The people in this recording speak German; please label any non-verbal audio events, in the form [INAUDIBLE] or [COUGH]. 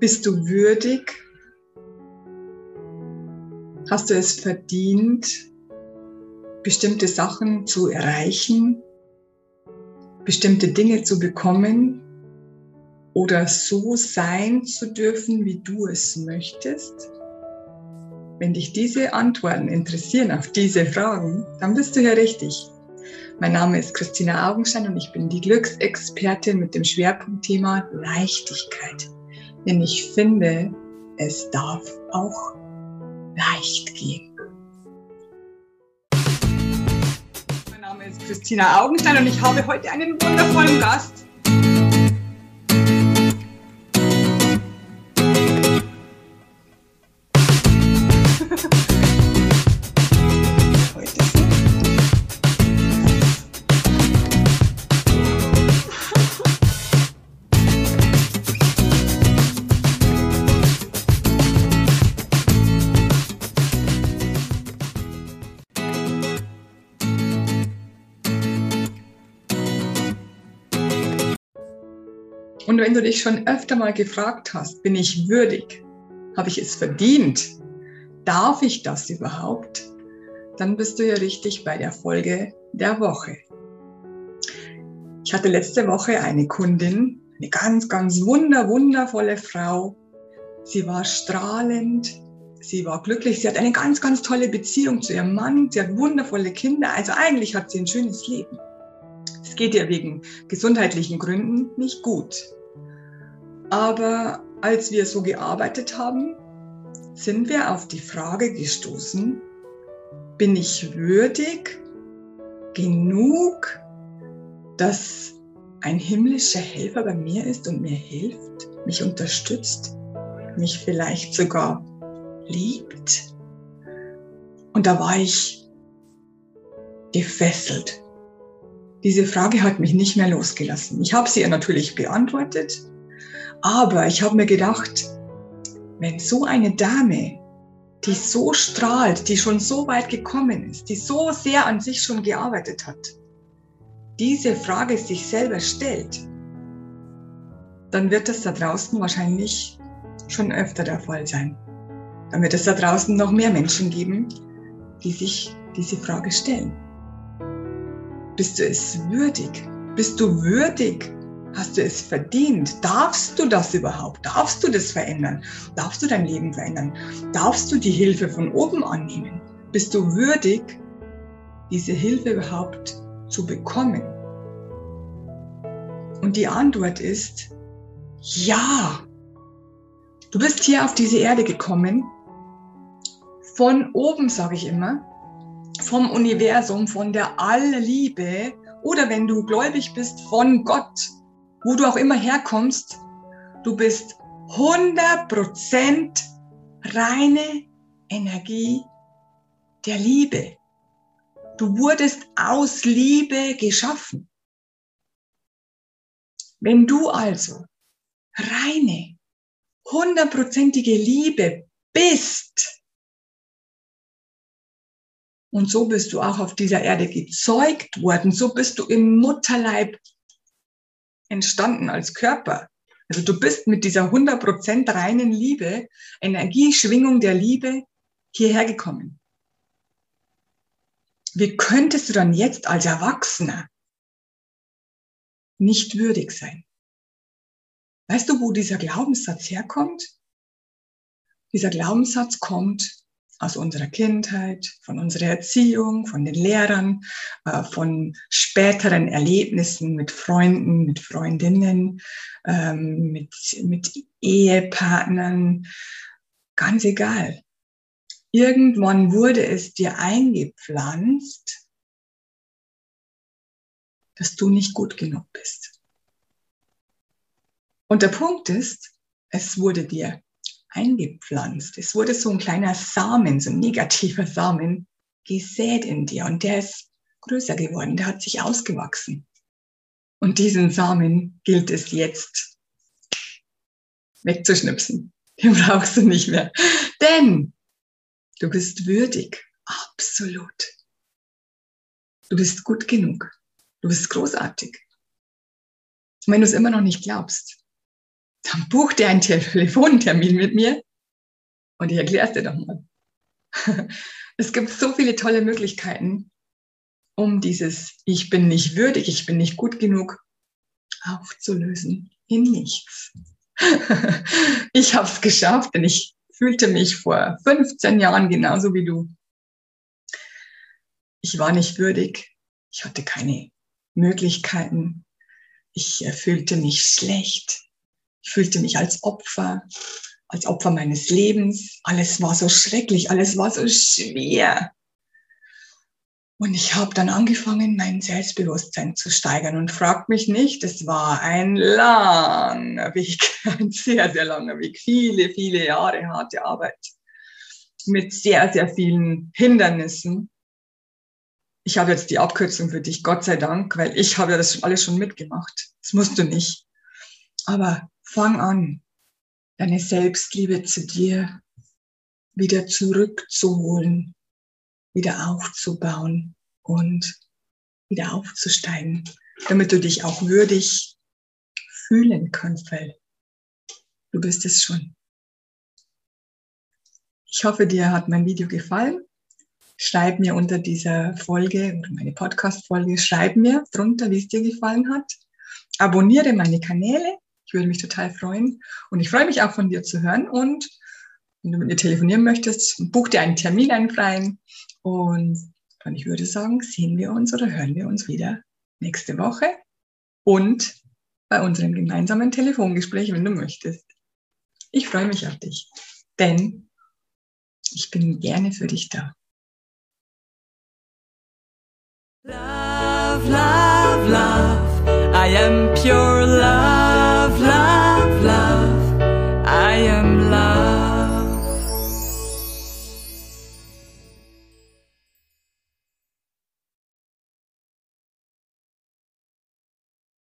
Bist du würdig? Hast du es verdient, bestimmte Sachen zu erreichen, bestimmte Dinge zu bekommen oder so sein zu dürfen, wie du es möchtest? Wenn dich diese Antworten interessieren auf diese Fragen, dann bist du ja richtig. Mein Name ist Christina Augenstein und ich bin die Glücksexpertin mit dem Schwerpunktthema Leichtigkeit. Denn ich finde, es darf auch leicht gehen. Mein Name ist Christina Augenstein und ich habe heute einen wundervollen Gast. Und wenn du dich schon öfter mal gefragt hast, bin ich würdig? Habe ich es verdient? Darf ich das überhaupt? Dann bist du ja richtig bei der Folge der Woche. Ich hatte letzte Woche eine Kundin, eine ganz, ganz wunder, wundervolle Frau. Sie war strahlend, sie war glücklich, sie hat eine ganz, ganz tolle Beziehung zu ihrem Mann, sie hat wundervolle Kinder, also eigentlich hat sie ein schönes Leben. Geht ihr wegen gesundheitlichen Gründen nicht gut. Aber als wir so gearbeitet haben, sind wir auf die Frage gestoßen, bin ich würdig genug, dass ein himmlischer Helfer bei mir ist und mir hilft, mich unterstützt, mich vielleicht sogar liebt? Und da war ich gefesselt. Diese Frage hat mich nicht mehr losgelassen. Ich habe sie ihr natürlich beantwortet aber ich habe mir gedacht, wenn so eine Dame, die so strahlt, die schon so weit gekommen ist, die so sehr an sich schon gearbeitet hat, diese Frage sich selber stellt, dann wird das da draußen wahrscheinlich schon öfter der Fall sein. Dann wird es da draußen noch mehr Menschen geben, die sich diese Frage stellen. Bist du es würdig? Bist du würdig, Hast du es verdient? Darfst du das überhaupt? Darfst du das verändern? Darfst du dein Leben verändern? Darfst du die Hilfe von oben annehmen? Bist du würdig, diese Hilfe überhaupt zu bekommen? Und die Antwort ist ja. Du bist hier auf diese Erde gekommen, von oben, sage ich immer, vom Universum, von der Allliebe oder wenn du gläubig bist, von Gott wo du auch immer herkommst, du bist 100% reine Energie der Liebe. Du wurdest aus Liebe geschaffen. Wenn du also reine, hundertprozentige Liebe bist, und so bist du auch auf dieser Erde gezeugt worden, so bist du im Mutterleib entstanden als Körper. Also du bist mit dieser 100% reinen Liebe, Energieschwingung der Liebe hierher gekommen. Wie könntest du dann jetzt als Erwachsener nicht würdig sein? Weißt du, wo dieser Glaubenssatz herkommt? Dieser Glaubenssatz kommt aus unserer Kindheit, von unserer Erziehung, von den Lehrern, äh, von späteren Erlebnissen mit Freunden, mit Freundinnen, ähm, mit, mit Ehepartnern, ganz egal. Irgendwann wurde es dir eingepflanzt, dass du nicht gut genug bist. Und der Punkt ist, es wurde dir eingepflanzt. Es wurde so ein kleiner Samen, so ein negativer Samen gesät in dir und der ist größer geworden, der hat sich ausgewachsen. Und diesen Samen gilt es jetzt wegzuschnipsen. Den brauchst du nicht mehr. Denn du bist würdig. Absolut. Du bist gut genug. Du bist großartig. Und wenn du es immer noch nicht glaubst, dann buch dir einen Telefontermin mit mir und ich erkläre es dir doch mal. [LAUGHS] Es gibt so viele tolle Möglichkeiten, um dieses Ich bin nicht würdig, ich bin nicht gut genug aufzulösen in nichts. [LAUGHS] Ich habe es geschafft, denn ich fühlte mich vor 15 Jahren genauso wie du. Ich war nicht würdig, ich hatte keine Möglichkeiten, ich fühlte mich schlecht, ich fühlte mich als Opfer, als Opfer meines Lebens. Alles war so schrecklich, alles war so schwer. Und ich habe dann angefangen, mein Selbstbewusstsein zu steigern und fragt mich nicht, es war ein langer Weg, [LAUGHS] ein sehr, sehr langer Weg, viele, viele Jahre harte Arbeit mit sehr, sehr vielen Hindernissen. Ich habe jetzt die Abkürzung für dich, Gott sei Dank, weil ich habe ja das alles schon mitgemacht. Das musst du nicht. Aber fang an, deine Selbstliebe zu dir wieder zurückzuholen, wieder aufzubauen und wieder aufzusteigen, damit du dich auch würdig fühlen kannst, weil du bist es schon. Ich hoffe, dir hat mein Video gefallen. Schreib mir unter dieser Folge oder meine Podcast-Folge, schreib mir drunter, wie es dir gefallen hat. Abonniere meine Kanäle ich würde mich total freuen. Und ich freue mich auch von dir zu hören. Und wenn du mit mir telefonieren möchtest, buch dir einen Termin ein freien. Und dann, ich würde sagen, sehen wir uns oder hören wir uns wieder nächste Woche und bei unserem gemeinsamen Telefongespräch, wenn du möchtest. Ich freue mich auf dich, denn ich bin gerne für dich da. Love, love, love, I am pure love.